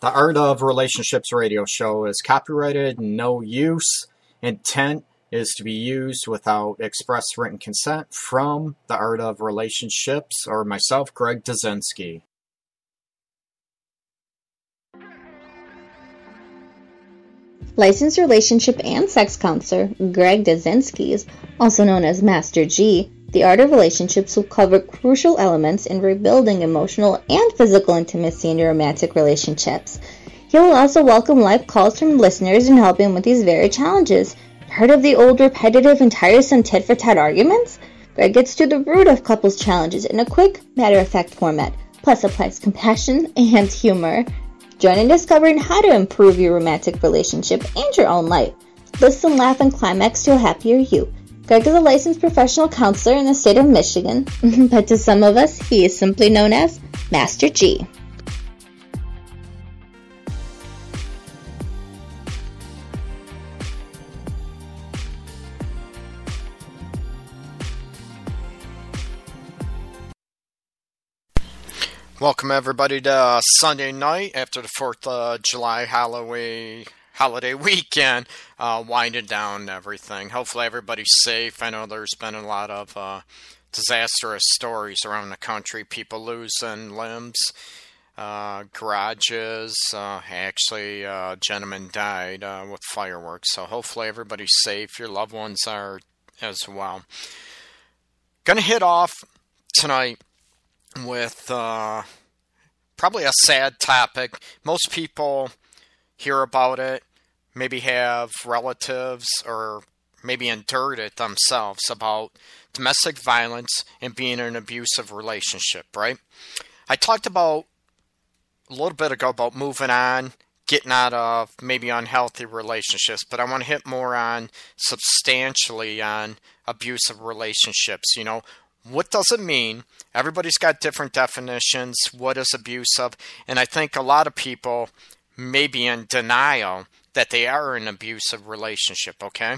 The Art of Relationships radio show is copyrighted, no use. Intent is to be used without express written consent from The Art of Relationships or myself, Greg Dazinski. Licensed relationship and sex counselor Greg Dazinski, also known as Master G, the art of relationships will cover crucial elements in rebuilding emotional and physical intimacy in your romantic relationships. He will also welcome live calls from listeners and help him with these very challenges. Heard of the old repetitive and tiresome tit for tat arguments? Greg gets to the root of couples' challenges in a quick, matter of fact format, plus applies compassion and humor. Join in discovering how to improve your romantic relationship and your own life. Listen, laugh, and climax to a happier you. Greg is a licensed professional counselor in the state of Michigan, but to some of us, he is simply known as Master G. Welcome everybody to uh, Sunday night after the Fourth of July Halloween holiday weekend, uh, winding down everything. Hopefully everybody's safe. I know there's been a lot of uh, disastrous stories around the country, people losing limbs, uh, garages. Uh, actually, a gentleman died uh, with fireworks. So hopefully everybody's safe. Your loved ones are as well. Gonna hit off tonight with uh, probably a sad topic. Most people hear about it, maybe have relatives or maybe endured it themselves about domestic violence and being in an abusive relationship, right? I talked about a little bit ago about moving on, getting out of maybe unhealthy relationships, but I want to hit more on substantially on abusive relationships. You know, what does it mean? Everybody's got different definitions. What is abusive? And I think a lot of people may be in denial that they are in an abusive relationship, okay?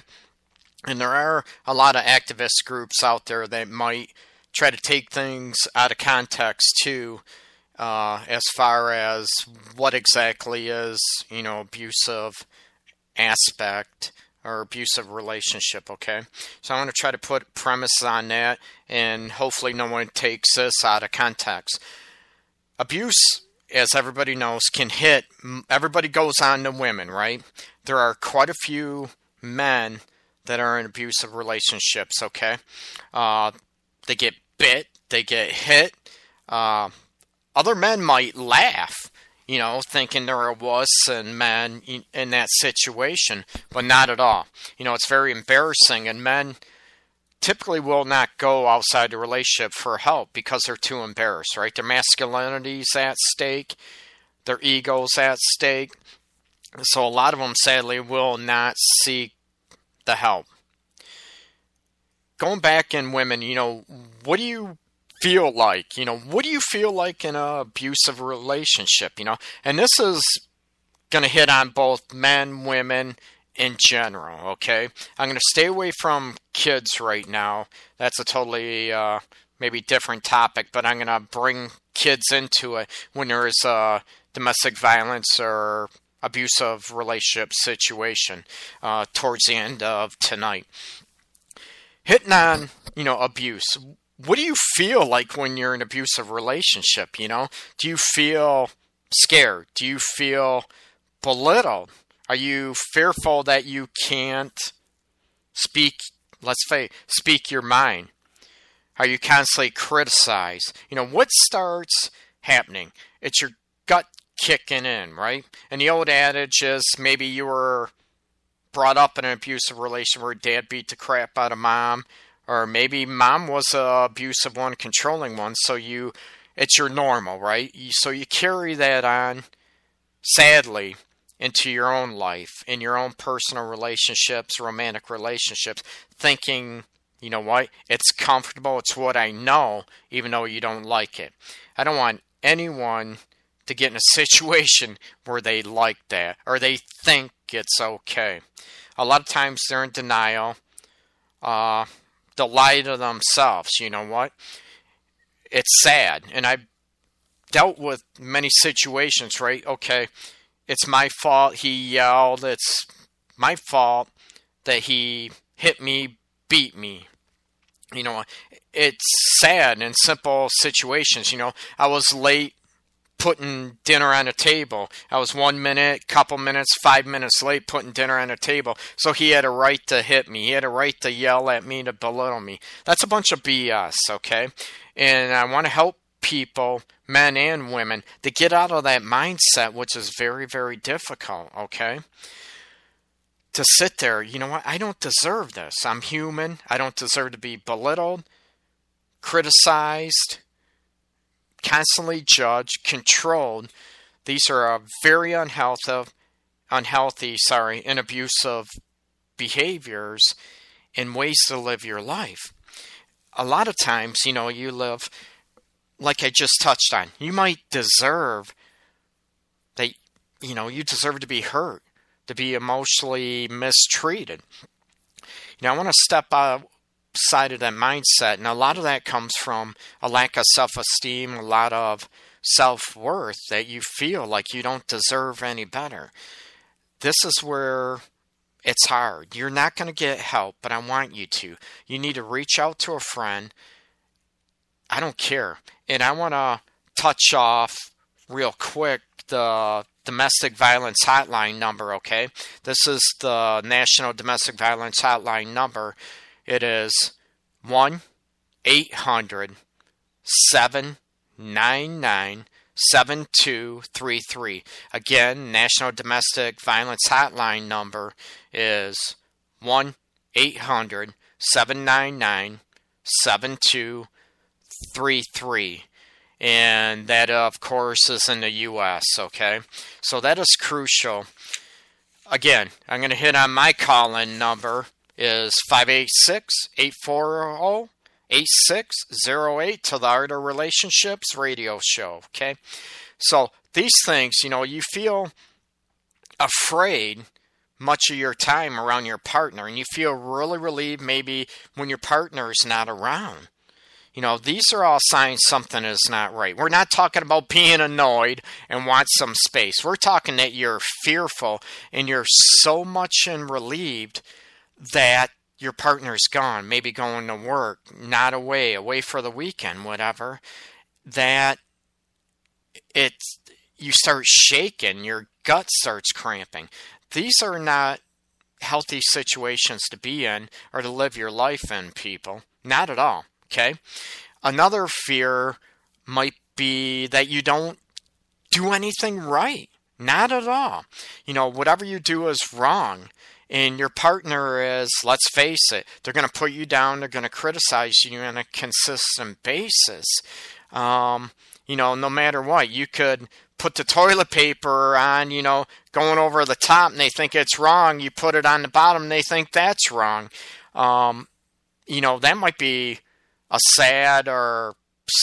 And there are a lot of activist groups out there that might try to take things out of context too, uh, as far as what exactly is, you know, abusive aspect or abusive relationship, okay? So I want to try to put premise on that and hopefully no one takes this out of context. Abuse, as everybody knows, can hit, everybody goes on to women, right? There are quite a few men that are in abusive relationships, okay? Uh, they get bit, they get hit. Uh, other men might laugh you know, thinking they're a wuss and man in that situation, but not at all. You know, it's very embarrassing, and men typically will not go outside the relationship for help because they're too embarrassed, right? Their masculinity's at stake, their ego's at stake. So a lot of them, sadly, will not seek the help. Going back in women, you know, what do you feel like? You know, what do you feel like in an abusive relationship? You know, and this is going to hit on both men, women in general. Okay, I'm going to stay away from kids right now. That's a totally uh, maybe different topic, but I'm going to bring kids into it when there is a domestic violence or abusive relationship situation uh, towards the end of tonight. Hitting on, you know, abuse what do you feel like when you're in an abusive relationship? You know, do you feel scared? Do you feel belittled? Are you fearful that you can't speak? Let's say speak your mind. Are you constantly criticized? You know, what starts happening? It's your gut kicking in, right? And the old adage is maybe you were brought up in an abusive relation where dad beat the crap out of mom or maybe mom was an abusive one, controlling one, so you it's your normal, right? So you carry that on sadly into your own life, in your own personal relationships, romantic relationships, thinking, you know what, it's comfortable, it's what I know, even though you don't like it. I don't want anyone to get in a situation where they like that or they think it's okay. A lot of times they're in denial. Uh, the lie to themselves. You know what? It's sad, and I've dealt with many situations, right? Okay, it's my fault he yelled. It's my fault that he hit me, beat me. You know, it's sad in simple situations. You know, I was late putting dinner on a table. I was one minute, couple minutes, five minutes late putting dinner on a table. So he had a right to hit me. He had a right to yell at me, to belittle me. That's a bunch of BS, okay? And I want to help people, men and women, to get out of that mindset, which is very, very difficult, okay? To sit there, you know what? I don't deserve this. I'm human. I don't deserve to be belittled, criticized, constantly judged, controlled. These are uh, very unhealthy, unhealthy, sorry, and abusive behaviors and ways to live your life. A lot of times, you know, you live like I just touched on. You might deserve that, you know, you deserve to be hurt, to be emotionally mistreated. You know, I want to step outside of that mindset. And a lot of that comes from a lack of self esteem, a lot of self worth that you feel like you don't deserve any better. This is where it's hard. You're not going to get help, but I want you to. You need to reach out to a friend. I don't care. And I want to touch off real quick the domestic violence hotline number, okay? This is the National Domestic Violence Hotline number. It is 1 800 799 7233. Again, National Domestic Violence Hotline number is 1 800 799 7233. And that, uh, of course, is in the U.S., okay? So that is crucial. Again, I'm going to hit on my call in number is 586-840-8608 to the Art of Relationships radio show. Okay. So these things, you know, you feel afraid much of your time around your partner and you feel really relieved maybe when your partner is not around. You know, these are all signs something is not right. We're not talking about being annoyed and want some space. We're talking that you're fearful and you're so much and relieved that your partner's gone, maybe going to work, not away, away for the weekend, whatever, that it's you start shaking, your gut starts cramping. These are not healthy situations to be in or to live your life in, people. Not at all. Okay? Another fear might be that you don't do anything right. Not at all. You know, whatever you do is wrong and your partner is, let's face it, they're going to put you down, they're going to criticize you on a consistent basis. Um, you know, no matter what, you could put the toilet paper on, you know, going over the top and they think it's wrong. You put it on the bottom they think that's wrong. Um, you know, that might be a sad or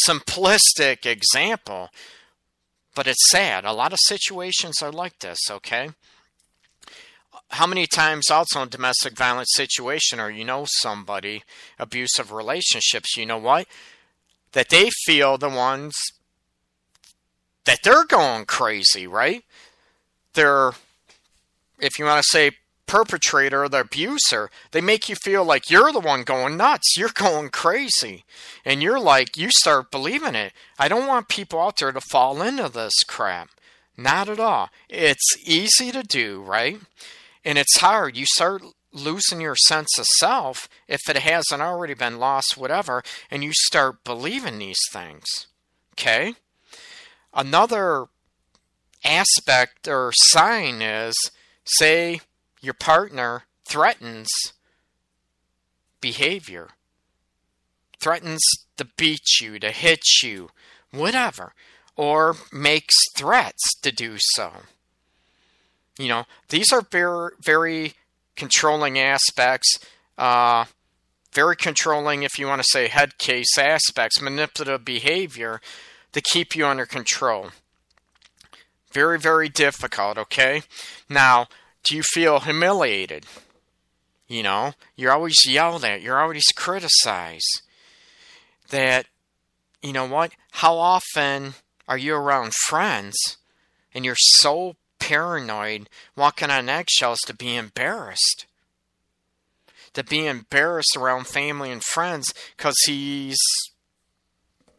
simplistic example, but it's sad. A lot of situations are like this, okay? how many times also in domestic violence situation or you know somebody abusive relationships you know what that they feel the ones that they're going crazy right they're if you want to say perpetrator or the abuser they make you feel like you're the one going nuts you're going crazy and you're like you start believing it i don't want people out there to fall into this crap not at all it's easy to do right and it's hard. You start losing your sense of self if it hasn't already been lost, whatever, and you start believing these things. Okay? Another aspect or sign is say your partner threatens behavior, threatens to beat you, to hit you, whatever, or makes threats to do so. You know, these are very, very controlling aspects, uh, very controlling, if you want to say head case aspects, manipulative behavior to keep you under control. Very, very difficult, okay? Now, do you feel humiliated? You know, you're always yelled at, you're always criticized. That, you know what? How often are you around friends and you're so paranoid, walking on eggshells to be embarrassed? To be embarrassed around family and friends because he's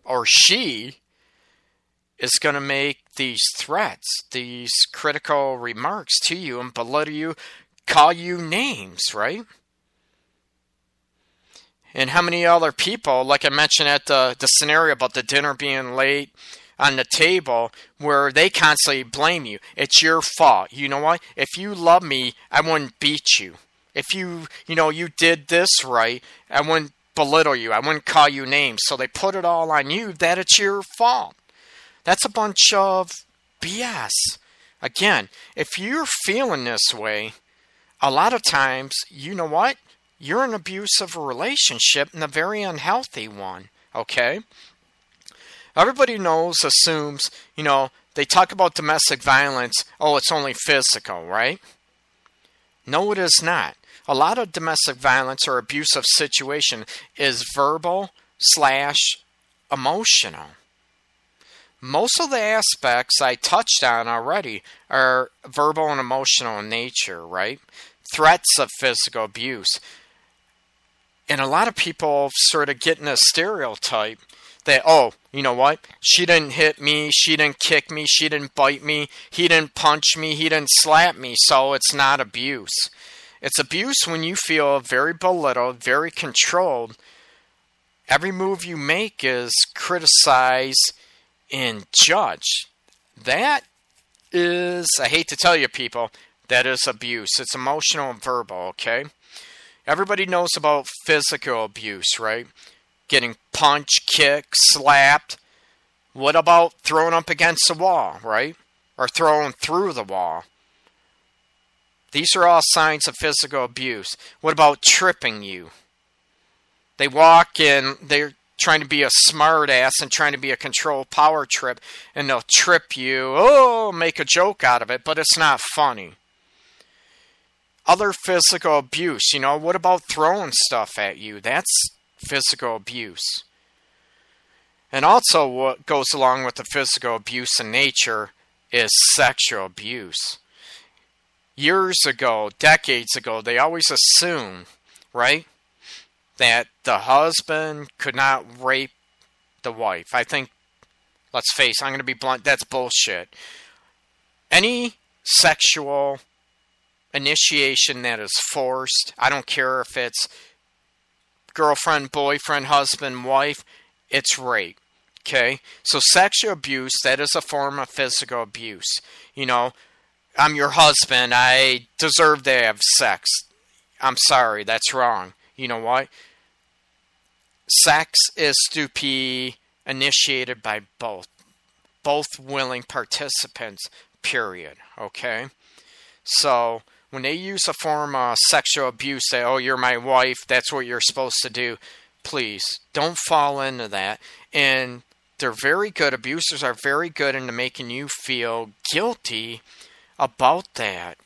or she is going to make these threats, these critical remarks to you and belittle you, call you names, right? And how many other people, like I mentioned at the, the scenario about the dinner being late on the table, where they constantly blame you. It's your fault. You know what? If you love me, I wouldn't beat you. If you, you know, you did this right, I wouldn't belittle you. I wouldn't call you names. So they put it all on you that it's your fault. That's a bunch of BS. Again, if you're feeling this way, a lot of times, you know what? You're in an abusive relationship and a very unhealthy one, okay? Everybody knows, assumes, you know, they talk about domestic violence, oh, it's only physical, right? No, it is not. A lot of domestic violence or abusive situation is verbal slash emotional most of the aspects I touched on already are verbal and emotional in nature, right? Threats of physical abuse. And a lot of people sort of get in a stereotype that, oh, you know what? She didn't hit me, she didn't kick me, she didn't bite me, he didn't punch me, he didn't slap me, so it's not abuse. It's abuse when you feel very belittled, very controlled. Every move you make is criticized and judge. That is, I hate to tell you, people, that is abuse. It's emotional and verbal, okay? Everybody knows about physical abuse, right? Getting punched, kicked, slapped. What about thrown up against the wall, right? Or thrown through the wall? These are all signs of physical abuse. What about tripping you? They walk in, they're trying to be a smart ass and trying to be a control power trip and they'll trip you oh make a joke out of it but it's not funny. Other physical abuse you know what about throwing stuff at you? That's physical abuse. And also what goes along with the physical abuse in nature is sexual abuse. Years ago decades ago they always assume right that the husband could not rape the wife. I think, let's face, I'm going to be blunt, that's bullshit. Any sexual initiation that is forced, I don't care if it's girlfriend, boyfriend, husband, wife, it's rape. Okay? So sexual abuse, that is a form of physical abuse. You know, I'm your husband, I deserve to have sex. I'm sorry, that's wrong. You know what? Sex is to be initiated by both, both willing participants, period. Okay? So, when they use a form of sexual abuse, say, oh, you're my wife, that's what you're supposed to do, please don't fall into that. And they're very good, abusers are very good into making you feel guilty about that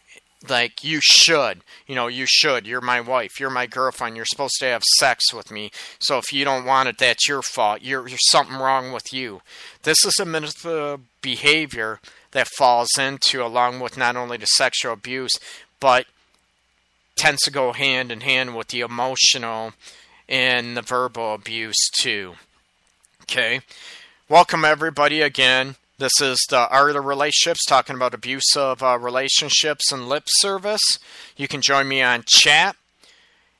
like you should. You know you should. You're my wife. You're my girlfriend. You're supposed to have sex with me. So if you don't want it that's your fault. You're, there's something wrong with you. This is a manipulative uh, behavior that falls into along with not only the sexual abuse but tends to go hand in hand with the emotional and the verbal abuse too. Okay? Welcome everybody again this is the Art of Relationships, talking about abusive uh, relationships and lip service. You can join me on chat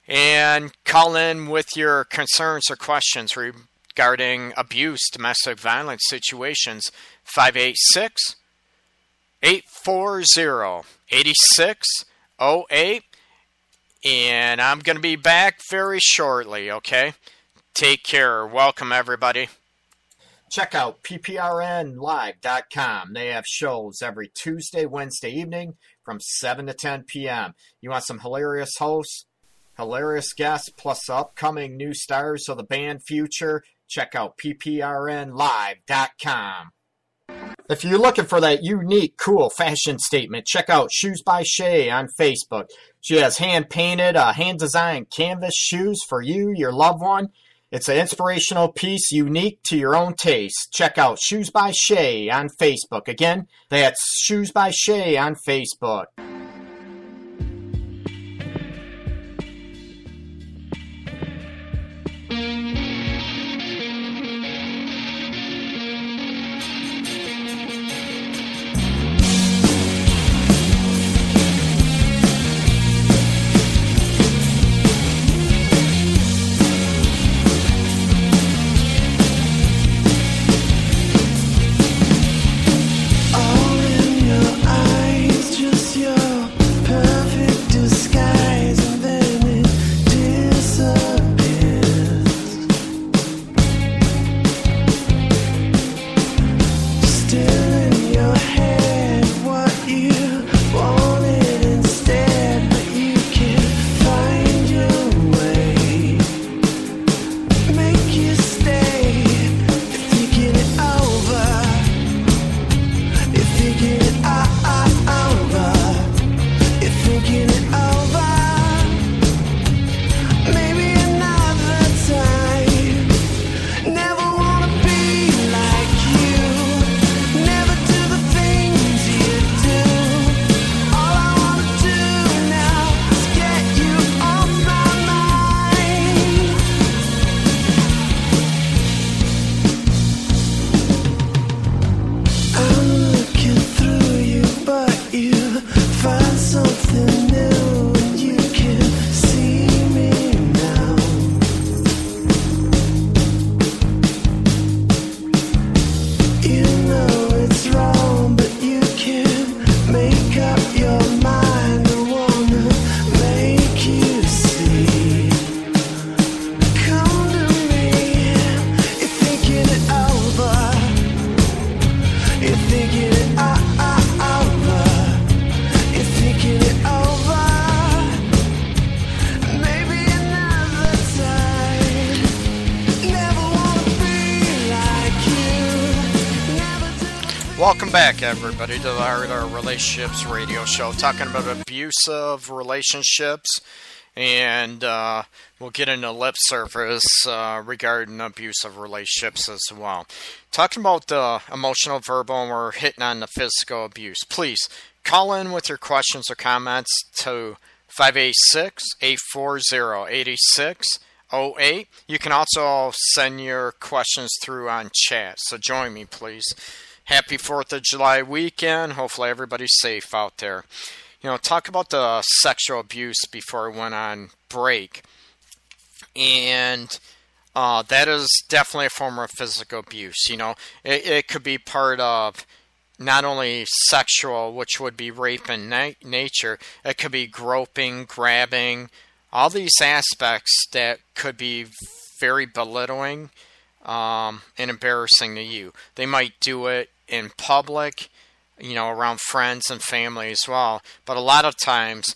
and call in with your concerns or questions regarding abuse, domestic violence situations. 586 840 8608. And I'm going to be back very shortly, okay? Take care. Welcome, everybody. Check out pprnlive.com. They have shows every Tuesday, Wednesday evening from 7 to 10 p.m. You want some hilarious hosts, hilarious guests, plus upcoming new stars of the band future? Check out pprnlive.com. If you're looking for that unique, cool fashion statement, check out Shoes by Shay on Facebook. She has hand painted, uh, hand designed canvas shoes for you, your loved one It's an inspirational piece unique to your own taste. Check out Shoes by Shay on Facebook. Again, that's Shoes by Shay on Facebook. Everybody, to the our, our relationships radio show, talking about abusive relationships, and uh, we'll get into lip service uh, regarding abusive relationships as well. Talking about the emotional, verbal, and we're hitting on the physical abuse. Please call in with your questions or comments to 586 840 8608. You can also send your questions through on chat, so join me, please happy 4th of July weekend. Hopefully, everybody's safe out there. You know, talk about the sexual abuse before we went on break. And uh, that is definitely a form of physical abuse. You know, it, it could be part of not only sexual, which would be rape in na- nature, it could be groping, grabbing, all these aspects that could be very belittling um, and embarrassing to you. They might do it in public, you know, around friends and family as well. But a lot of times,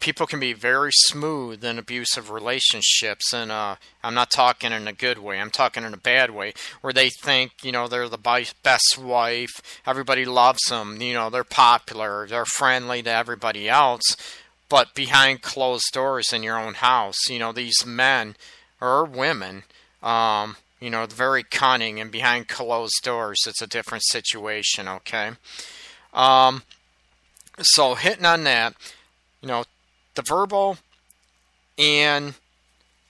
people can be very smooth in abusive relationships, and uh, I'm not talking in a good way. I'm talking in a bad way, where they think, you know, they're the best wife. Everybody loves them. You know, they're popular. They're friendly to everybody else. But behind closed doors in your own house, you know, these men or women. Um, you know, very cunning and behind closed doors, it's a different situation, okay? Um, so, hitting on that, you know, the verbal and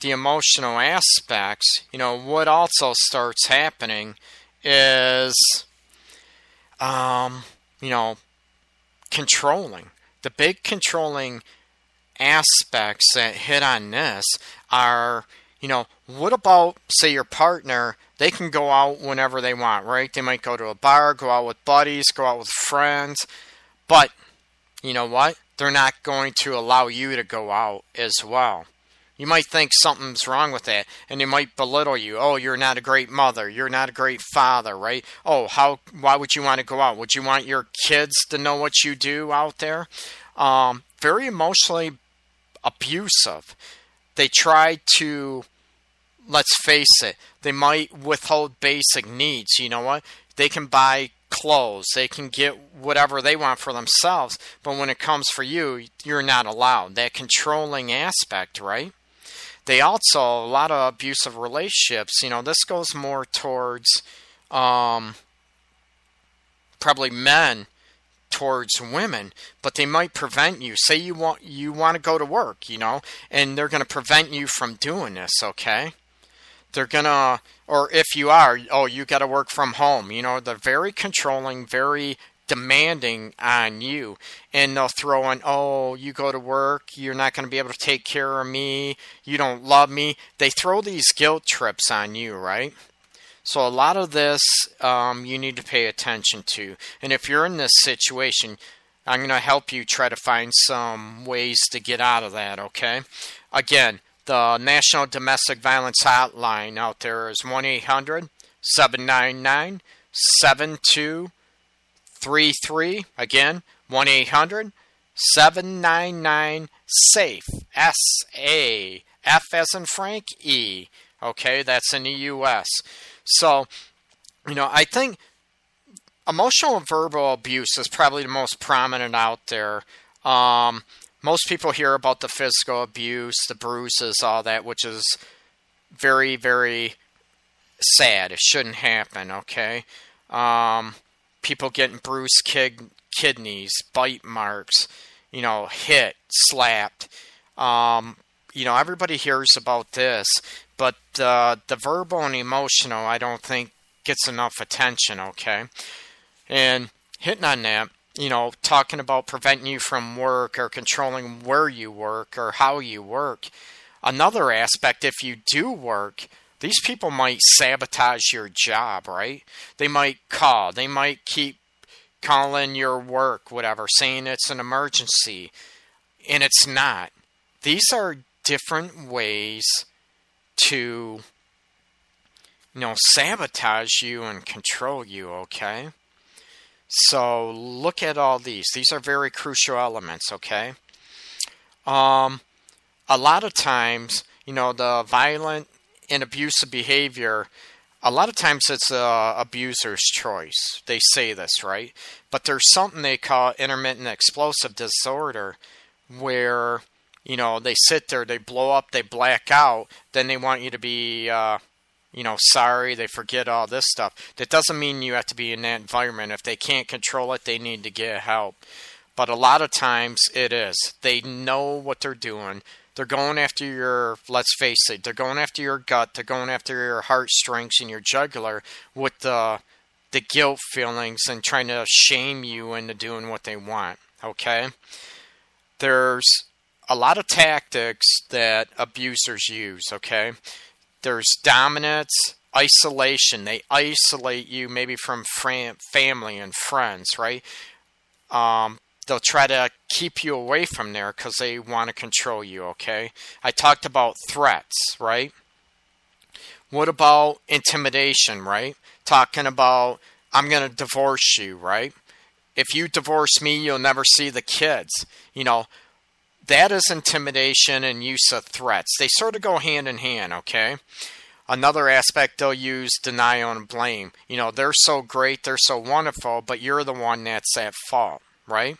the emotional aspects, you know, what also starts happening is, um, you know, controlling. The big controlling aspects that hit on this are you know, what about, say, your partner? They can go out whenever they want, right? They might go to a bar, go out with buddies, go out with friends, but you know what? They're not going to allow you to go out as well. You might think something's wrong with that, and they might belittle you. Oh, you're not a great mother. You're not a great father, right? Oh, how? Why would you want to go out? Would you want your kids to know what you do out there? Um, very emotionally abusive they try to let's face it, they might withhold basic needs. You know what? They can buy clothes, they can get whatever they want for themselves, but when it comes for you, you're not allowed. That controlling aspect, right? they also a lot of abusive relationships. You know, this goes more towards um, probably men towards women, but they might prevent you. Say you want you want to go to work, you know, and they're going to prevent you from doing this, okay? They're going to or if you are, oh, you got to work from home. You know, they're very controlling, very demanding on you. And they'll throw in, oh, you go to work, you're not going to be able to take care of me, you don't love me. They throw these guilt trips on you, right? So a lot of this um, you need to pay attention to. And if you're in this situation, I'm going to help you try to find some ways to get out of that, okay? Again, the National Domestic Violence Hotline out there is 1 800 799 7233. Again, 1 800 799 SAFE. S A F as in Frank E. Okay, that's in the U.S. So, you know, I think emotional and verbal abuse is probably the most prominent out there. Um, most people hear about the physical abuse, the bruises, all that, which is very, very sad. It shouldn't happen, okay? Um, people getting bruised kid- kidneys, bite marks, you know, hit, slapped. Um, you know, everybody hears about this, but uh, the verbal and emotional, I don't think gets enough attention. Okay, and hitting on that, you know, talking about preventing you from work or controlling where you work or how you work. Another aspect, if you do work, these people might sabotage your job, right? They might call, they might keep calling your work, whatever, saying it's an emergency, and it's not. These are different ways to you know sabotage you and control you okay? So look at all these. These are very crucial elements okay? Um a lot of times you know the violent and abusive behavior a lot of times it's a abuser's choice. They say this right? But there's something they call intermittent explosive disorder where you know, they sit there, they blow up, they black out, then they want you to be, uh, you know, sorry, they forget all this stuff. That doesn't mean you have to be in that environment. If they can't control it, they need to get help. But a lot of times it is. They know what they're doing. They're going after your, let's face it, they're going after your gut, they're going after your heartstrings and your jugular with the, the guilt feelings and trying to shame you into doing what they want. Okay? There's a lot of tactics that abusers use, okay? There's dominance, isolation. They isolate you maybe from fam- family and friends, right? Um, they'll try to keep you away from there because they want to control you, okay? I talked about threats, right? What about intimidation, right? Talking about, I'm going to divorce you, right? If you divorce me, you'll never see the kids. You know, that is intimidation and use of threats. They sort of go hand in hand, okay? Another aspect they'll use denial and blame. You know, they're so great, they're so wonderful, but you're the one that's at fault, right?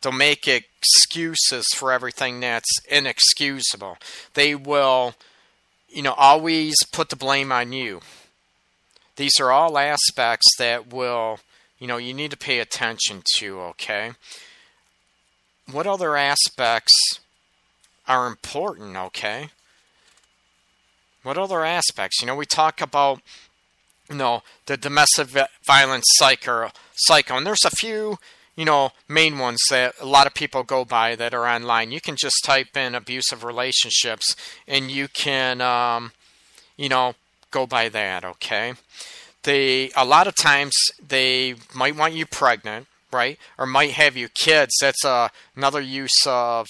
They'll make excuses for everything that's inexcusable. They will, you know, always put the blame on you. These are all aspects that will, you know, you need to pay attention to, okay? What other aspects are important, okay? What other aspects? You know, we talk about, you know, the domestic violence cycle, and there's a few, you know, main ones that a lot of people go by that are online. You can just type in abusive relationships, and you can, um, you know, go by that, okay? They a lot of times they might want you pregnant right? Or might have you kids. That's uh, another use of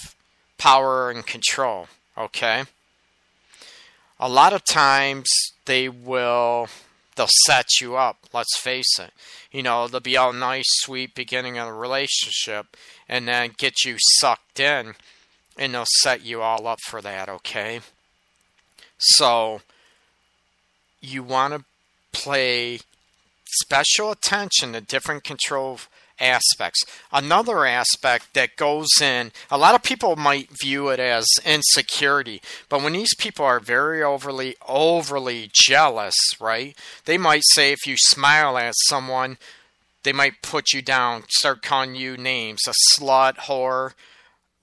power and control, okay? A lot of times they will they'll set you up, let's face it. You know, they'll be all nice, sweet beginning of a relationship and then get you sucked in and they'll set you all up for that, okay? So you want to play special attention to different control aspects. Another aspect that goes in, a lot of people might view it as insecurity, but when these people are very overly, overly jealous, right? They might say if you smile at someone, they might put you down, start calling you names, a slut, whore,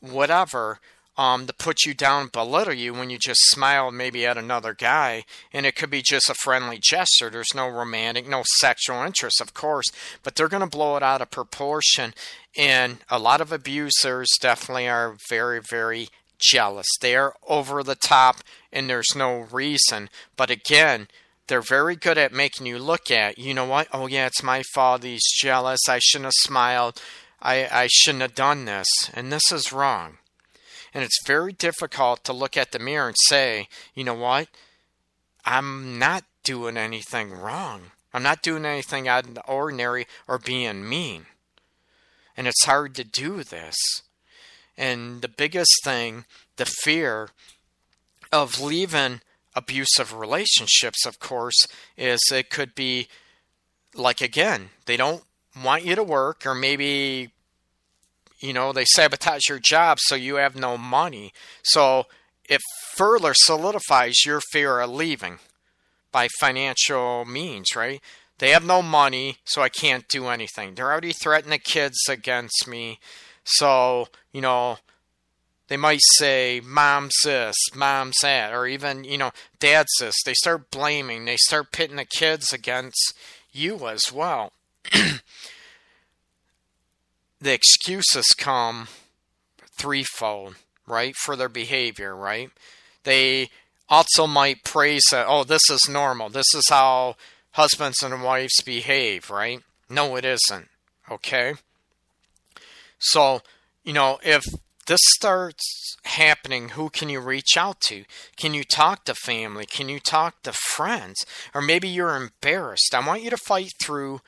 whatever um, to put you down, belittle you when you just smile maybe at another guy, and it could be just a friendly gesture. There's no romantic, no sexual interest, of course, but they're going to blow it out of proportion. And a lot of abusers definitely are very, very jealous. They are over the top, and there's no reason. But again, they're very good at making you look at, you know what? Oh, yeah, it's my fault. He's jealous. I shouldn't have smiled. I, I shouldn't have done this. And this is wrong. And it's very difficult to look at the mirror and say, you know what? I'm not doing anything wrong. I'm not doing anything out of the ordinary or being mean. And it's hard to do this. And the biggest thing, the fear of leaving abusive relationships, of course, is it could be like, again, they don't want you to work, or maybe you know, they sabotage your job so you have no money. So it further solidifies your fear of leaving by financial means, right? They have no money, so I can't do anything. They're already threatening the kids against me. So, you know, they might say, Mom's this, Mom's that, or even, you know, Dad's this. They start blaming, they start pitting the kids against you as well. the excuses come threefold, right, for their behavior, right? They also might praise that, oh, this is normal. This is how husbands and wives behave, right? No, it isn't, okay? So, you know, if this starts happening, who can you reach out to? Can you talk to family? Can you talk to friends? Or maybe you're embarrassed. I want you to fight through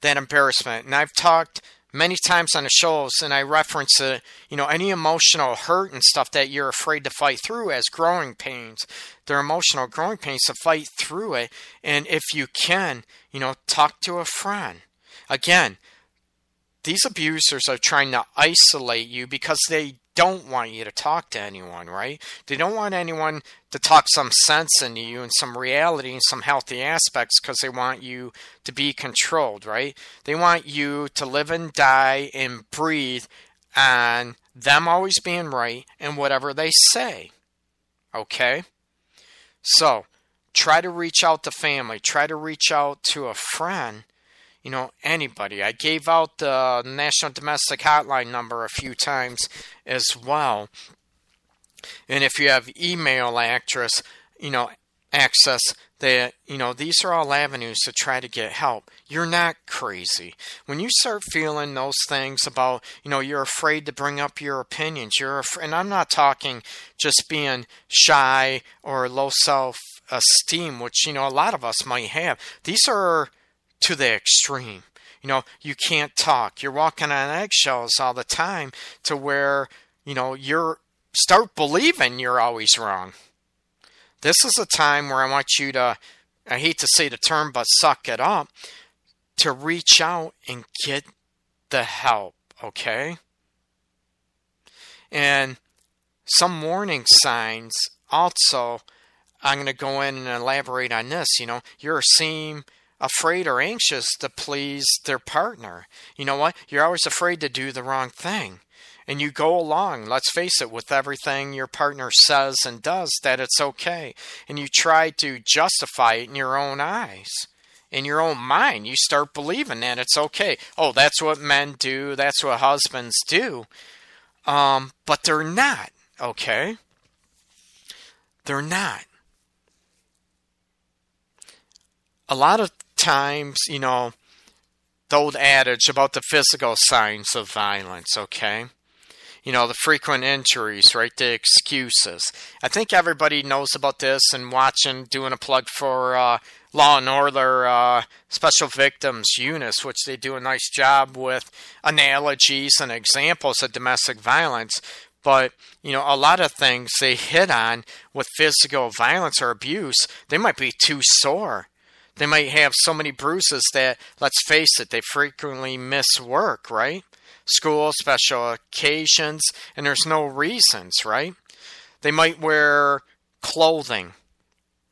that embarrassment. And I've talked many times on the shows and I reference it, you know, any emotional hurt and stuff that you're afraid to fight through as growing pains. They're emotional growing pains to fight through it. And if you can, you know, talk to a friend. Again, these abusers are trying to isolate you because they don't want you to talk to anyone, right? They don't want anyone to talk some sense into you and some reality and some healthy aspects because they want you to be controlled, right? They want you to live and die and breathe on them always being right and whatever they say. Okay? So, try to reach out to family, try to reach out to a friend you know, anybody. I gave out the National Domestic Hotline number a few times as well. And if you have email access, you know, access that, you know, these are all avenues to try to get help. You're not crazy. When you start feeling those things about, you know, you're afraid to bring up your opinions, you're af- and I'm not talking just being shy or low self esteem, which, you know, a lot of us might have. These are to the extreme. You know, you can't talk. You're walking on eggshells all the time to where, you know, you're start believing you're always wrong. This is a time where I want you to I hate to say the term, but suck it up to reach out and get the help, okay? And some warning signs also I'm going to go in and elaborate on this. You know, you're seeing afraid or anxious to please their partner. You know what? You're always afraid to do the wrong thing. And you go along, let's face it, with everything your partner says and does that it's okay. And you try to justify it in your own eyes. In your own mind, you start believing that it's okay. Oh, that's what men do. That's what husbands do. Um, but they're not, okay? They're not. A lot of times, you know, the old adage about the physical signs of violence, okay? You know, the frequent injuries, right? The excuses. I think everybody knows about this and watching, doing a plug for uh, Law and Order uh, Special Victims Units, which they do a nice job with analogies and examples of domestic violence. But, you know, a lot of things they hit on with physical violence or abuse, they might be too sore They might have so many bruises that, let's face it, they frequently miss work, right? School, special occasions, and there's no reasons, right? They might wear clothing,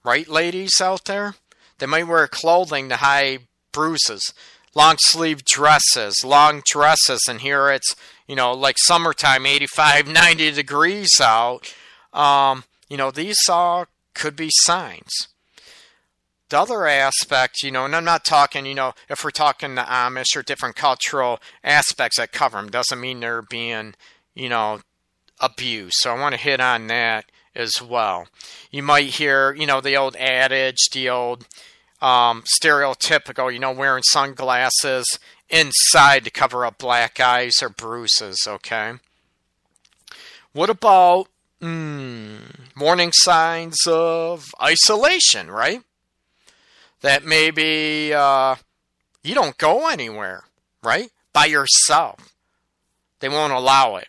right, ladies out there? They might wear clothing to hide bruises. Long sleeve dresses, long dresses, and here it's, you know, like summertime, 85, 90 degrees out. Um, you know, these all could be signs. The other aspect, you know, and I'm not talking, you know, if we're talking the Amish or different cultural aspects that cover them, doesn't mean they're being, you know, abused. So I want to hit on that as well. You might hear, you know, the old adage, the old um, stereotypical, you know, wearing sunglasses inside to cover up black eyes or bruises, okay? What about mm, warning signs of isolation, right? That maybe uh, you don't go anywhere, right? By yourself. They won't allow it.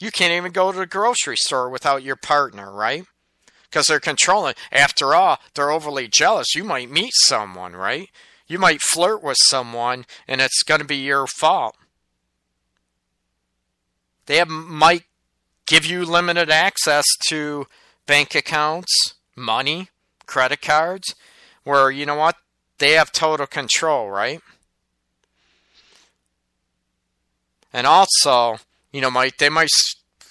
You can't even go to the grocery store without your partner, right? Because they're controlling. After all, they're overly jealous. You might meet someone, right? You might flirt with someone, and it's going to be your fault. They have, might give you limited access to bank accounts, money, credit cards, where, you know what, they have total control, right? And also, you know, might they might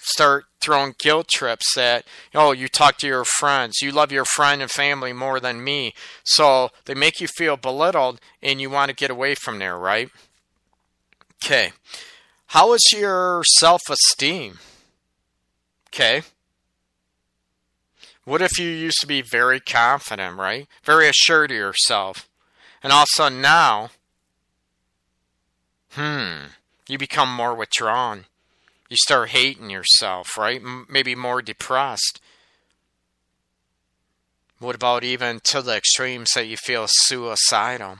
start throwing guilt trips that oh you talk to your friends. You love your friend and family more than me. So they make you feel belittled and you want to get away from there right? Okay. How is your self-esteem? Okay what if you used to be very confident right very assured of yourself and all of a sudden now hmm you become more withdrawn you start hating yourself, right? M- maybe more depressed. What about even to the extremes that you feel suicidal?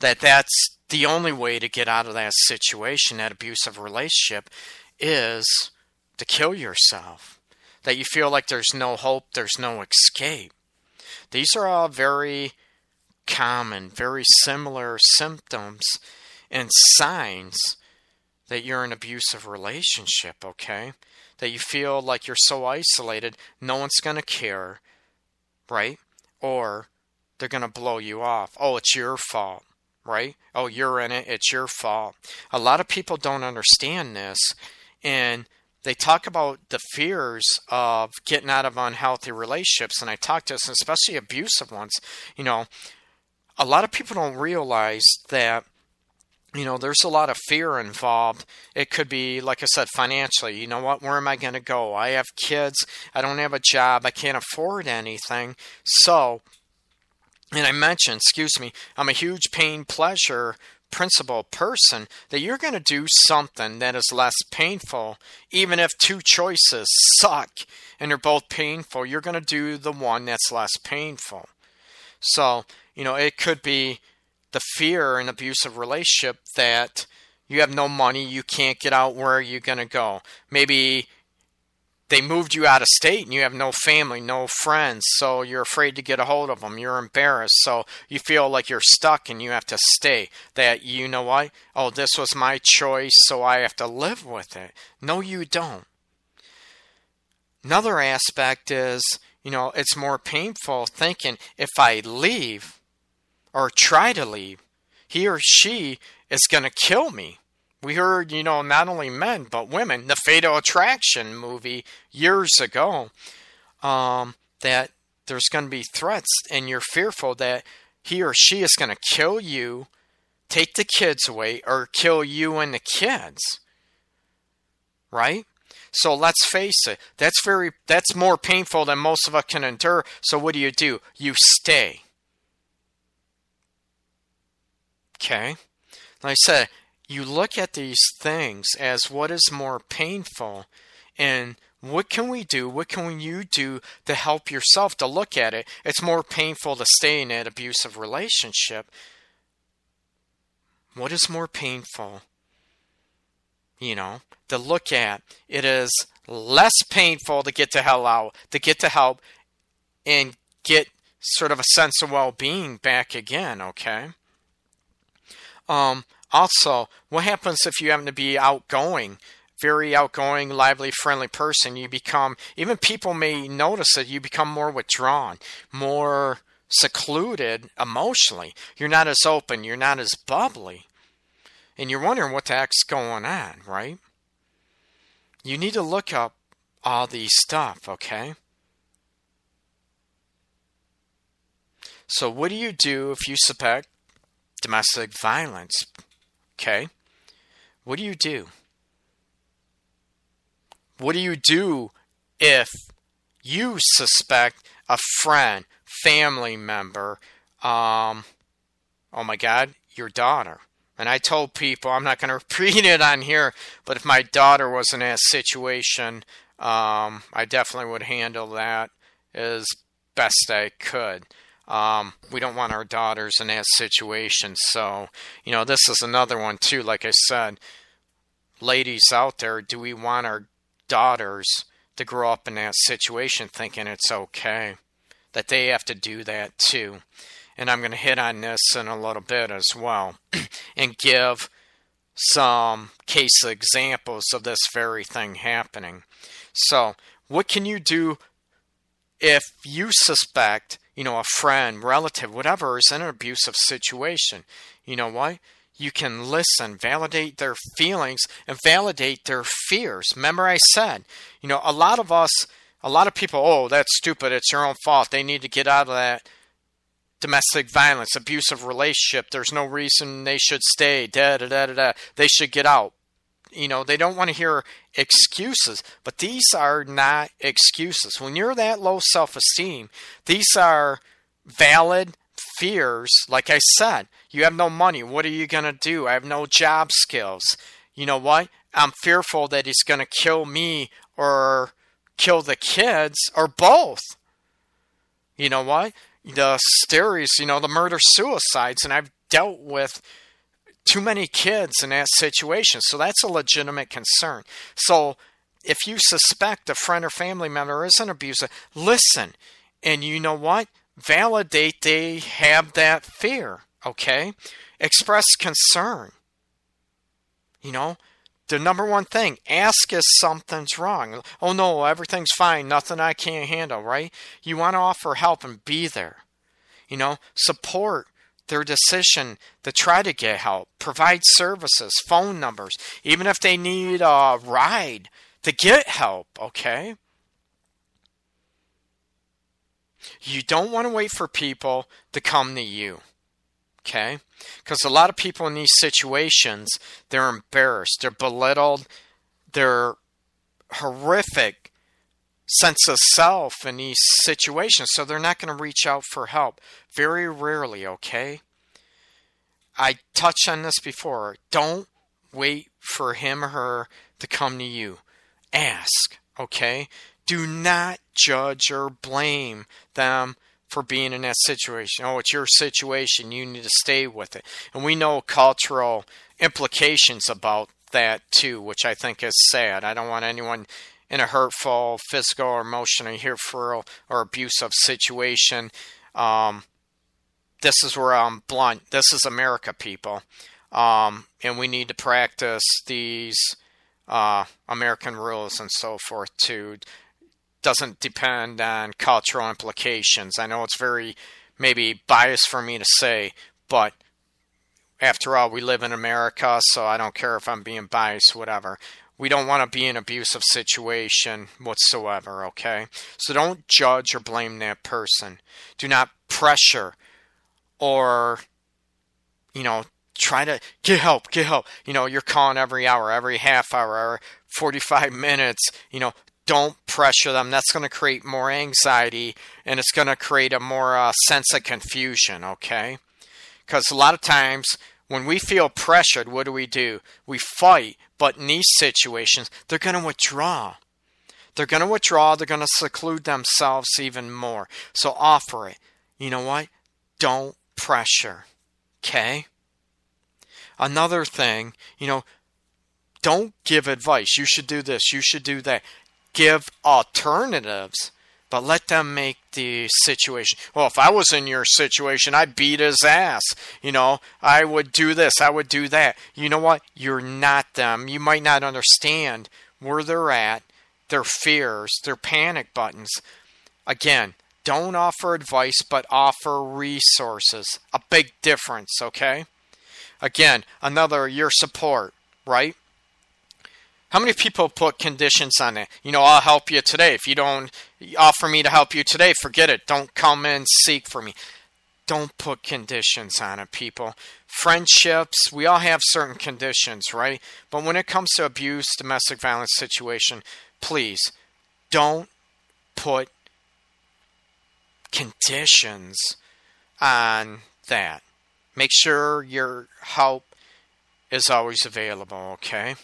That that's the only way to get out of that situation, that abusive relationship, is to kill yourself. That you feel like there's no hope, there's no escape. These are all very common, very similar symptoms and signs that you're in an abusive relationship, okay? That you feel like you're so isolated, no one's going to care, right? Or they're going to blow you off. Oh, it's your fault, right? Oh, you're in it, it's your fault. A lot of people don't understand this, and they talk about the fears of getting out of unhealthy relationships, and I talk to this, especially abusive ones. You know, a lot of people don't realize that you know, there's a lot of fear involved. It could be, like I said, financially. You know what? Where am I going to go? I have kids. I don't have a job. I can't afford anything. So, and I mentioned, excuse me, I'm a huge pain pleasure principle person that you're going to do something that is less painful even if two choices suck and they're both painful you're going to do the one that's less painful so you know it could be the fear in abusive relationship that you have no money, you can't get out, where are you going to go? Maybe they moved you out of state and you have no family, no friends, so you're afraid to get a hold of them. You're embarrassed, so you feel like you're stuck and you have to stay. That, you know what? Oh, this was my choice, so I have to live with it. No, you don't. Another aspect is, you know, it's more painful thinking if I leave, or try to leave, he or she is going to kill me. We heard, you know, not only men, but women, the Fatal Attraction movie years ago, um, that there's going to be threats and you're fearful that he or she is going to kill you, take the kids away, or kill you and the kids. Right? So let's face it, that's very that's more painful than most of us can endure. So what do you do? You stay. Okay? Like I said, you look at these things as what is more painful and what can we do? What can you do to help yourself to look at it? It's more painful to stay in that abusive relationship. What is more painful? You know, to look at. It is less painful to get to hell out, to get to help and get sort of a sense of well-being back again okay um also what happens if you happen to be outgoing very outgoing lively friendly person? You become even people may notice that you become more withdrawn more secluded emotionally. You're not as open you're not as bubbly. And you're wondering what the heck's going on right? You need to look up all these stuff okay? So, what do you do if you suspect domestic violence? Okay. What do you do? What do you do if you suspect a friend, family member, um, oh my God, your daughter? And I told people, I'm not going to repeat it on here, but if my daughter was in that situation, um, I definitely would handle that as best I could. Um, we don't want our daughters in that situation. So, you know, this is another one, too. Like I said, ladies out there, do we want our daughters to grow up in that situation thinking it's okay? That they have to do that, too. And I'm going to hit on this in a little bit as well and give some case examples of this very thing happening. So, what can you do if you suspect you know, a friend, relative, whatever is in an abusive situation, you know what? You can listen, validate their feelings, and validate their fears. Remember, I said, you know, a lot of us, a lot of people, oh, that's stupid. It's your own fault. They need to get out of that domestic violence, abusive relationship. There's no reason they should stay. Da da da da da. They should get out you know, they don't want to hear excuses, but these are not excuses. When you're that low self esteem, these are valid fears. Like I said, you have no money. What are you going to do? I have no job skills. You know what? I'm fearful that he's going to kill me or kill the kids or both. You know what? The stories, you know, the murder suicides, and I've dealt with too many kids in that situation. So that's a legitimate concern. So if you suspect a friend or family member is an abuser, listen. And you know what? Validate they have that fear, okay? Express concern. You know, the number one thing ask if something's wrong. Oh no, everything's fine, nothing I can't handle, right? You want to offer help and be there. You know, support their decision to try to get help, provide services, phone numbers, even if they need a ride to get help, okay? You don't want to wait for people to come to you, okay? Because a lot of people in these situations, they're embarrassed, they're belittled, they're horrific sense of self in these situations, so they're not going to reach out for help. Very rarely, okay? I touched on this before. Don't wait for him or her to come to you. Ask, okay? Do not judge or blame them for being in that situation. Oh, it's your situation. You need to stay with it. And we know cultural implications about that too, which I think is sad. I don't want anyone in a hurtful, physical, or emotional, hurtful, or abusive situation. Um, this is where I'm blunt. This is America, people. Um, and we need to practice these uh, American rules and so forth too. Doesn't depend on cultural implications. I know it's very maybe biased for me to say, but after all, we live in America, so I don't care if I'm being biased, whatever. We don't want to be in an abusive situation whatsoever, okay? So don't judge or blame that person. Do not pressure or you know try to get help get help you know you're calling every hour every half hour 45 minutes you know don't pressure them that's going to create more anxiety and it's going to create a more uh, sense of confusion okay because a lot of times when we feel pressured what do we do we fight but in these situations they're going to withdraw they're going to withdraw they're going to seclude themselves even more so offer it you know what don't pressure. Okay? Another thing, you know, don't give advice. You should do this, you should do that. Give alternatives, but let them make the situation. Well, if I was in your situation, I'd beat his ass. You know, I would do this, I would do that. You know what? You're not them. You might not understand where they're at, their fears, their panic buttons. Again, don't offer advice, but offer resources. A big difference, okay? Again, another your support, right? How many people put conditions on it? You know, I'll help you today. If you don't offer me to help you today, forget it. Don't come and seek for me. Don't put conditions on it, people. Friendships, we all have certain conditions, right? But when it comes to abuse, domestic violence situation, please don't put conditions on that. Make sure your help is always available, okay?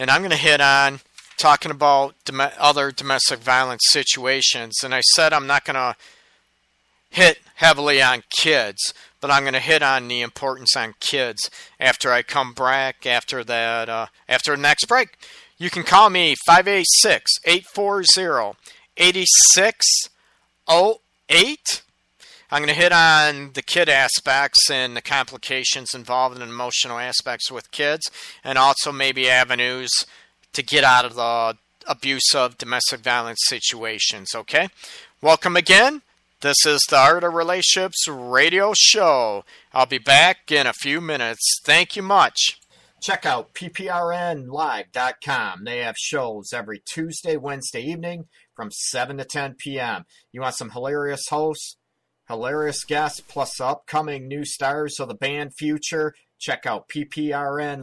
And I'm going to hit on talking about dom- other domestic violence situations. And I said I'm not going to hit heavily on kids, but I'm going to hit on the importance on kids after I come back after that uh, after the next break. You can call me 586 840 8608. I'm going to hit on the kid aspects and the complications involved in emotional aspects with kids, and also maybe avenues to get out of the abusive domestic violence situations. Okay? Welcome again. This is the Art of Relationships radio show. I'll be back in a few minutes. Thank you much. Check out pprnlive.com. They have shows every Tuesday, Wednesday evening from 7 to 10 p.m. You want some hilarious hosts? Hilarious guests plus upcoming new stars of the band future, check out pprnlive.com.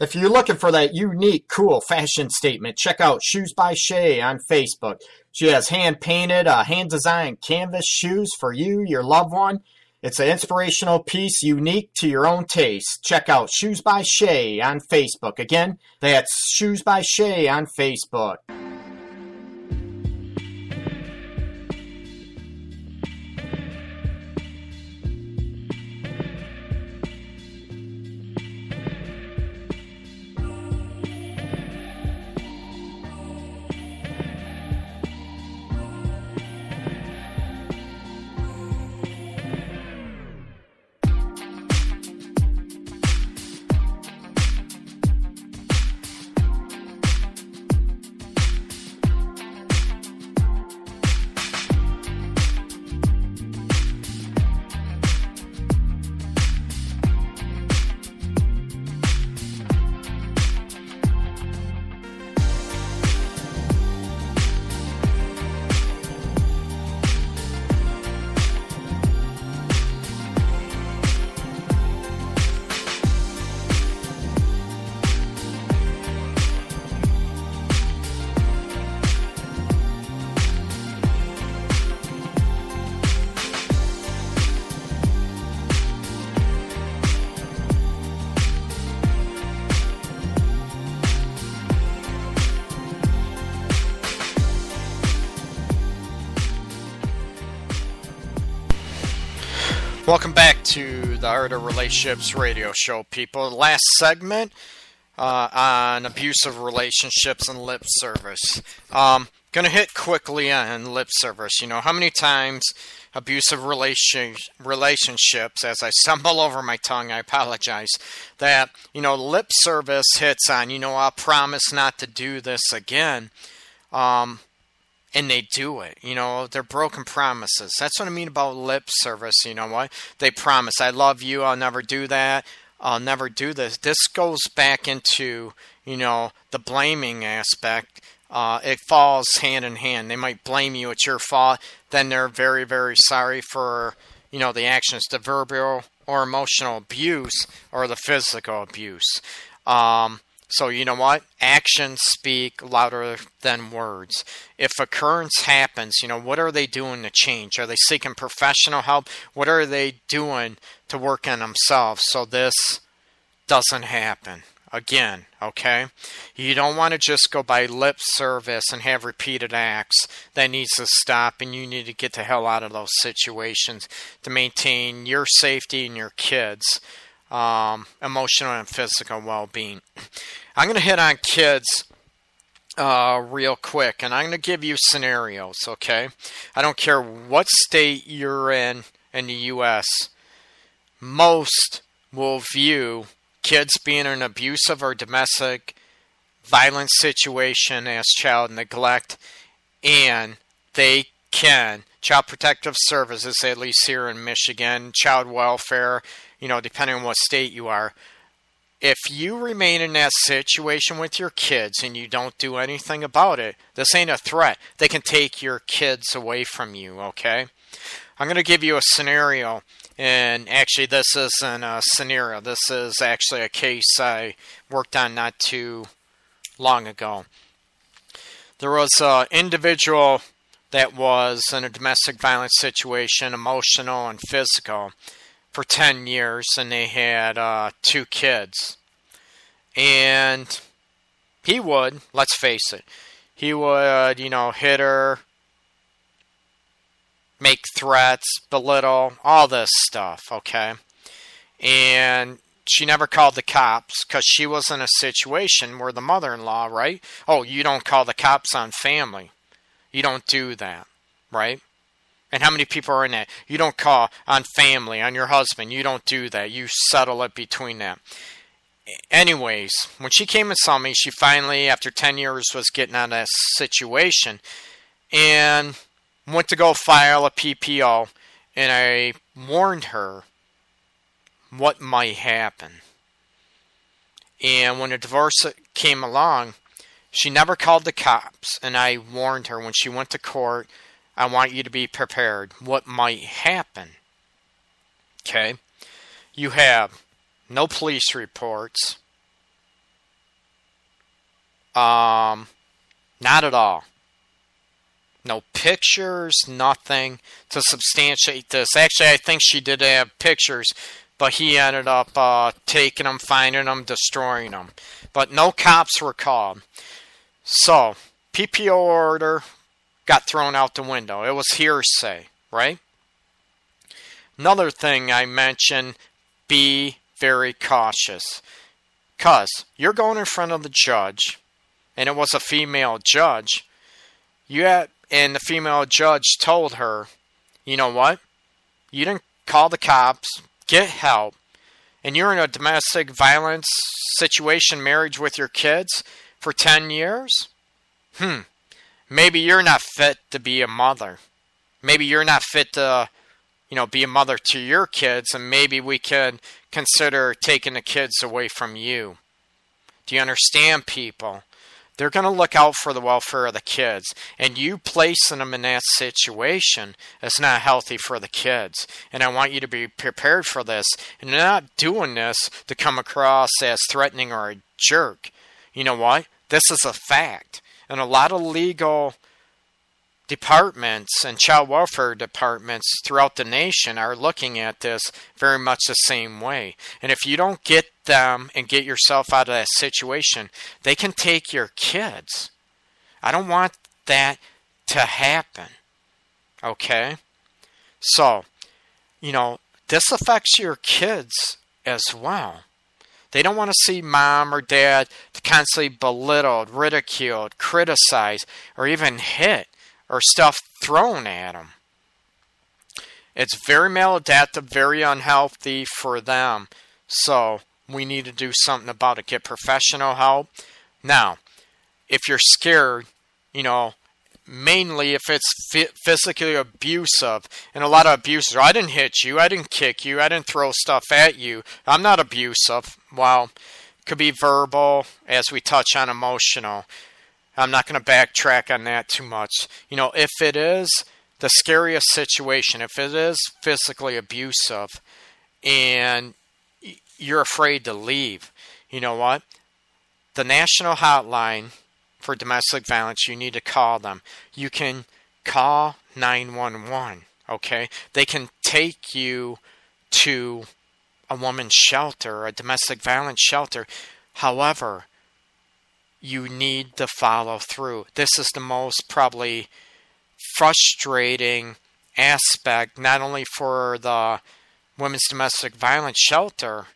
If you're looking for that unique, cool fashion statement, check out Shoes by Shay on Facebook. She has hand painted, uh, hand designed canvas shoes for you, your loved one. It's an inspirational piece unique to your own taste. Check out Shoes by Shay on Facebook. Again, that's Shoes by Shay on Facebook. Of Relationships radio show, people. Last segment uh, on abusive relationships and lip service. Um, gonna hit quickly on lip service. You know, how many times abusive relation, relationships, as I stumble over my tongue, I apologize, that, you know, lip service hits on, you know, I'll promise not to do this again. Um, and they do it. You know, they're broken promises. That's what I mean about lip service. You know what? They promise, I love you, I'll never do that, I'll never do this. This goes back into, you know, the blaming aspect. Uh, it falls hand in hand. They might blame you, it's your fault. Then they're very, very sorry for, you know, the actions, the verbal or emotional abuse or the physical abuse. Um, so, you know what? Actions speak louder than words. If occurrence happens, you know, what are they doing to change? Are they seeking professional help? What are they doing to work on themselves so this doesn't happen? Again, okay? You don't want to just go by lip service and have repeated acts. That needs to stop, and you need to get the hell out of those situations to maintain your safety and your kids' um, emotional and physical well being. I'm going to hit on kids uh, real quick, and I'm going to give you scenarios, okay? I don't care what state you're in in the U.S., most will view kids being in an abusive or domestic violence situation as child neglect, and they can. Child Protective Services, at least here in Michigan, child welfare, you know, depending on what state you are, if you remain in that situation with your kids and you don't do anything about it, this ain't a threat. They can take your kids away from you, okay? I'm going to give you a scenario, and actually, this isn't a scenario. This is actually a case I worked on not too long ago. There was an individual that was in a domestic violence situation, emotional and physical for 10 years and they had uh, two kids. And he would, let's face it, he would, you know, hit her, make threats, belittle, all this stuff, okay? And she never called the cops because she was in a situation where the mother in law, right? Oh, you don't call the cops on family. You don't do that, right? And how many people are in that? You don't call on family, on your husband. You don't do that. You settle it between them. Anyways, when she came and saw me, she finally, after 10 years, was getting out of that situation and went to go file a PPO. And I warned her what might happen. And when the divorce came along, she never called the cops. And I warned her when she went to court I want you to be prepared. What might happen? Okay. You have no police reports. Um, not at all. No pictures, nothing to substantiate this. Actually, I think she did have pictures, but he ended up uh, taking them, finding them, destroying them. But no cops were called. So, PPO order got thrown out the window. It was hearsay, right? Another thing I mention be very cautious. Because you're going in front of the judge, and it was a female judge. You had, and the female judge told her, you know what? You didn't call the cops, get help, and you're in a domestic violence situation, marriage with your kids for 10 years? Hmm, maybe you're not fit to be a mother. Maybe you're not fit to, you know, be a mother to your kids, and maybe we could consider taking the kids away from you. Do you understand, people? They're going to look out for the welfare of the kids, and you placing them in that situation is not healthy for the kids. And I want you to be prepared for this, and not doing this to come across as threatening or a jerk. You know what? This is a fact. And a lot of legal departments and child welfare departments throughout the nation are looking at this very much the same way. And if you don't get them and get yourself out of that situation, they can take your kids. I don't want that to happen. Okay? So, you know, this affects your kids as well. They don't want to see mom or dad constantly belittled, ridiculed, criticized, or even hit or stuff thrown at them. It's very maladaptive, very unhealthy for them. So we need to do something about it. Get professional help. Now, if you're scared, you know, mainly if it's physically abusive. And a lot of abusers, I didn't hit you, I didn't kick you, I didn't throw stuff at you. I'm not abusive. Well, could be verbal, as we touch on emotional. I'm not going to backtrack on that too much. You know, if it is the scariest situation, if it is physically abusive and you're afraid to leave, you know what? The national hotline for domestic violence, you need to call them. You can call 911, okay? They can take you to a woman's shelter, a domestic violence shelter. However, you need to follow through. This is the most probably frustrating aspect, not only for the women's domestic violence shelter,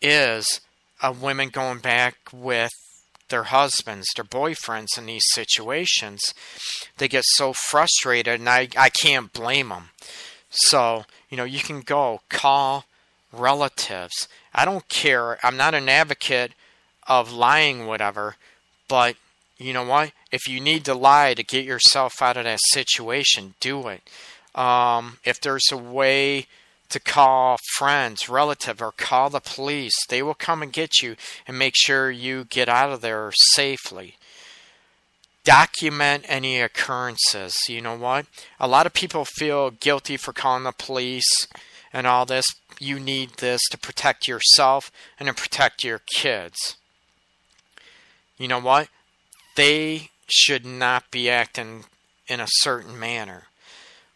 is a woman going back with their husbands, their boyfriends in these situations. They get so frustrated, and I, I can't blame them. So, you know, you can go call relatives. I don't care. I'm not an advocate of lying, whatever, but you know what? If you need to lie to get yourself out of that situation, do it. Um, if there's a way to call friends, relative, or call the police, they will come and get you and make sure you get out of there safely. Document any occurrences. You know what? A lot of people feel guilty for calling the police and all this. You need this to protect yourself and to protect your kids. You know what? they should not be acting in a certain manner.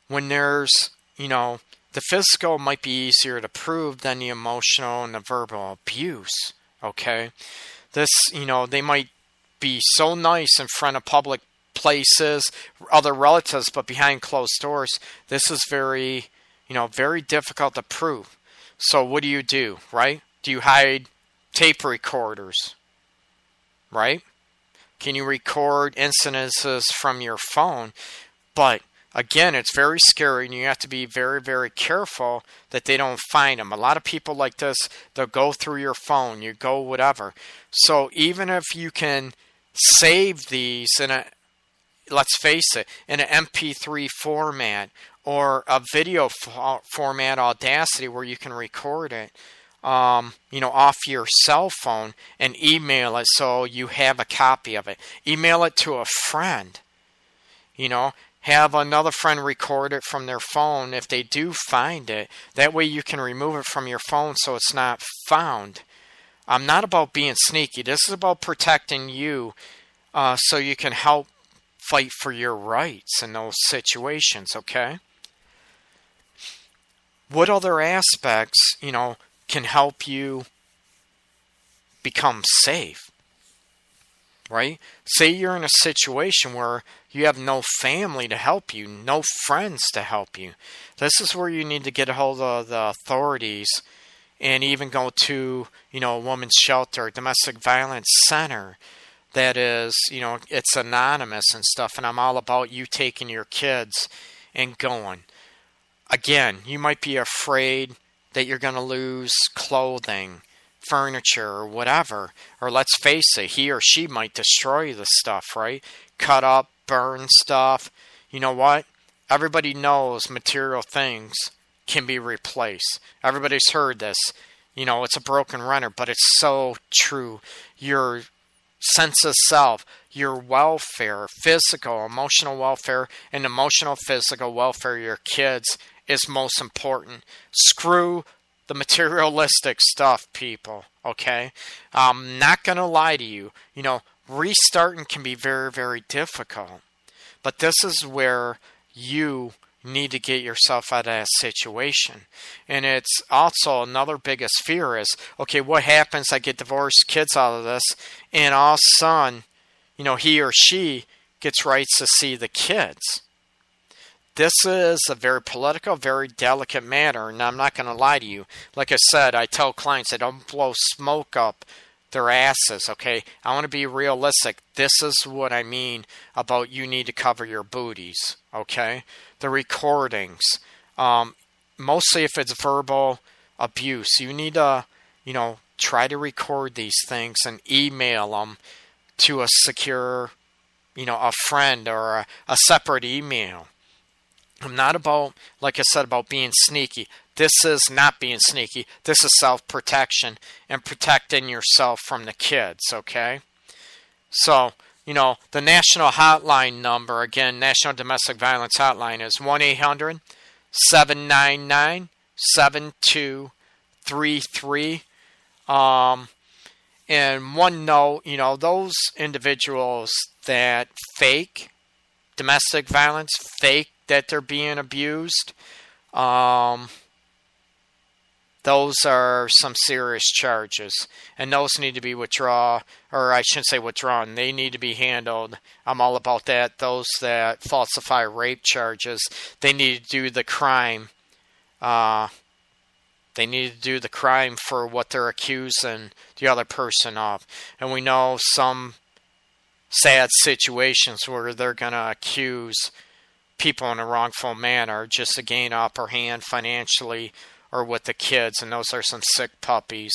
When there's, you know, the physical might be easier to prove than the emotional and the verbal abuse, okay? This, you know, they might be so nice in front of public places, other relatives, but behind closed doors, this is very, you know, very difficult to prove. So what do you do, right? Do you hide tape recorders? Right? Can you record incidences from your phone? But again, it's very scary, and you have to be very, very careful that they don't find them. A lot of people like this, they'll go through your phone, you go whatever. So even if you can save these in a, let's face it, in an MP3 format or a video format, Audacity, where you can record it um, you know, off your cell phone and email it so you have a copy of it. Email it to a friend. You know, have another friend record it from their phone if they do find it. That way you can remove it from your phone so it's not found. I'm not about being sneaky. This is about protecting you uh, so you can help fight for your rights in those situations, okay? What other aspects, you know, can help you become safe. Right? Say you're in a situation where you have no family to help you, no friends to help you. This is where you need to get a hold of the authorities and even go to, you know, a woman's shelter, domestic violence center that is, you know, it's anonymous and stuff. And I'm all about you taking your kids and going. Again, you might be afraid that you're going to lose clothing, furniture, or whatever. Or let's face it, he or she might destroy the stuff, right? Cut up, burn stuff. You know what? Everybody knows material things can be replaced. Everybody's heard this. You know, it's a broken runner, but it's so true. Your sense of self, your welfare, physical, emotional welfare, and emotional, physical welfare of your kids is most important. Screw the materialistic stuff, people. Okay? I'm not to lie to you. You know, restarting can be very, very difficult. But this is where you need to get yourself out of that situation. And it's also another biggest fear is okay, what happens? I get divorced, kids out of this, and all of a sudden, you know, he or she gets rights to see the kids. This is a very political, very delicate matter, and I'm not going to lie to you. Like I said, I tell clients I don't blow smoke up their asses, okay? I want to be realistic. This is what I mean about you need to cover your booties, okay? The recordings. Um, mostly if it's verbal abuse, you need to, you know, try to record these things and email them to a secure, you know, a friend or a, a separate email. I'm not about, like I said, about being sneaky. This is not being sneaky. This is self protection and protecting yourself from the kids, okay? So, you know, the national hotline number, again, National Domestic Violence Hotline, is 1 800 799 7233. Um, and one note, you know, those individuals that fake domestic violence, fake that they're being abused, um, those are some serious charges, and those need to be withdrawn, or I shouldn't say withdrawn. They need to be handled. I'm all about that. Those that falsify rape charges, they need to do the crime. Uh, they need to do the crime for what they're accusing the other person of. And we know some sad situations where they're going to accuse people in a wrongful manner just to gain upper hand financially or with the kids, and those are some sick puppies.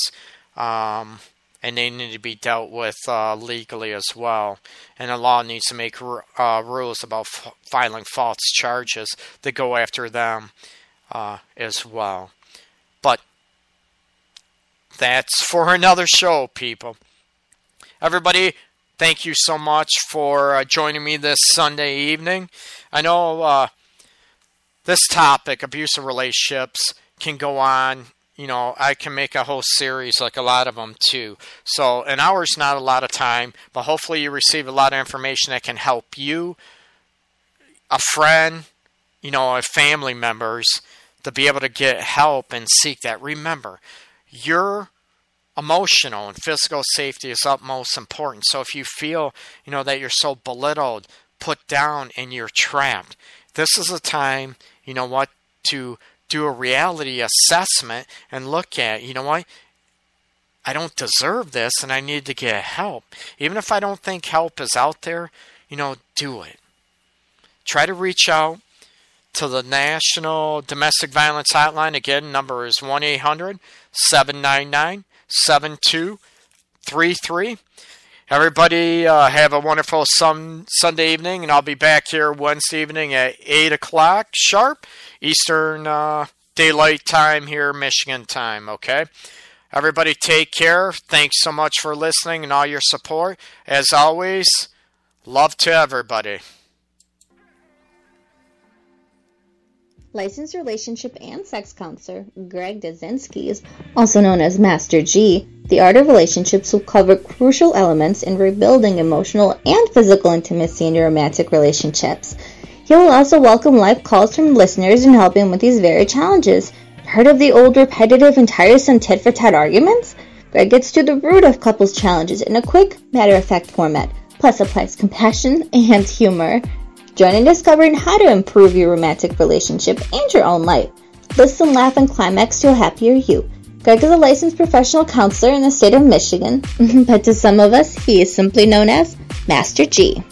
Um, and they need to be dealt with uh, legally as well. And the law needs to make uh, rules about f- filing false charges that go after them uh, as well. But that's for another show, people. Everybody, thank you so much for uh, joining me this Sunday evening. I know uh, this topic, abusive relationships, can go on. You know, I can make a whole series like a lot of them too. So, an hour is not a lot of time, but hopefully, you receive a lot of information that can help you, a friend, you know, a family members to be able to get help and seek that. Remember, your emotional and physical safety is utmost important. So if you feel, you know, that you're so belittled, put down, and you're trapped, this is a time, you know what, to do a reality assessment and look at, you know what, I don't deserve this and I need to get help. Even if I don't think help is out there, you know, do it. Try to reach out to the National Domestic Violence Hotline. Again, number is 1 800 799 7233. Everybody, uh, have a wonderful sun, Sunday evening, and I'll be back here Wednesday evening at 8 o'clock sharp, Eastern uh, Daylight Time here, Michigan time, okay? Everybody, take care. Thanks so much for listening and all your support. As always, love to everybody. Licensed relationship and sex counselor Greg Dazinski, also known as Master G. The Art of Relationships will cover crucial elements in rebuilding emotional and physical intimacy in your romantic relationships. He will also welcome live calls from listeners in helping with these very challenges. Heard of the old repetitive and tiresome tit for tat arguments? Greg gets to the root of couples' challenges in a quick, matter of fact format, plus applies compassion and humor. Join in discovering how to improve your romantic relationship and your own life. Listen, laugh, and climax to a happier you. Greg is a licensed professional counselor in the state of Michigan, but to some of us, he is simply known as Master G.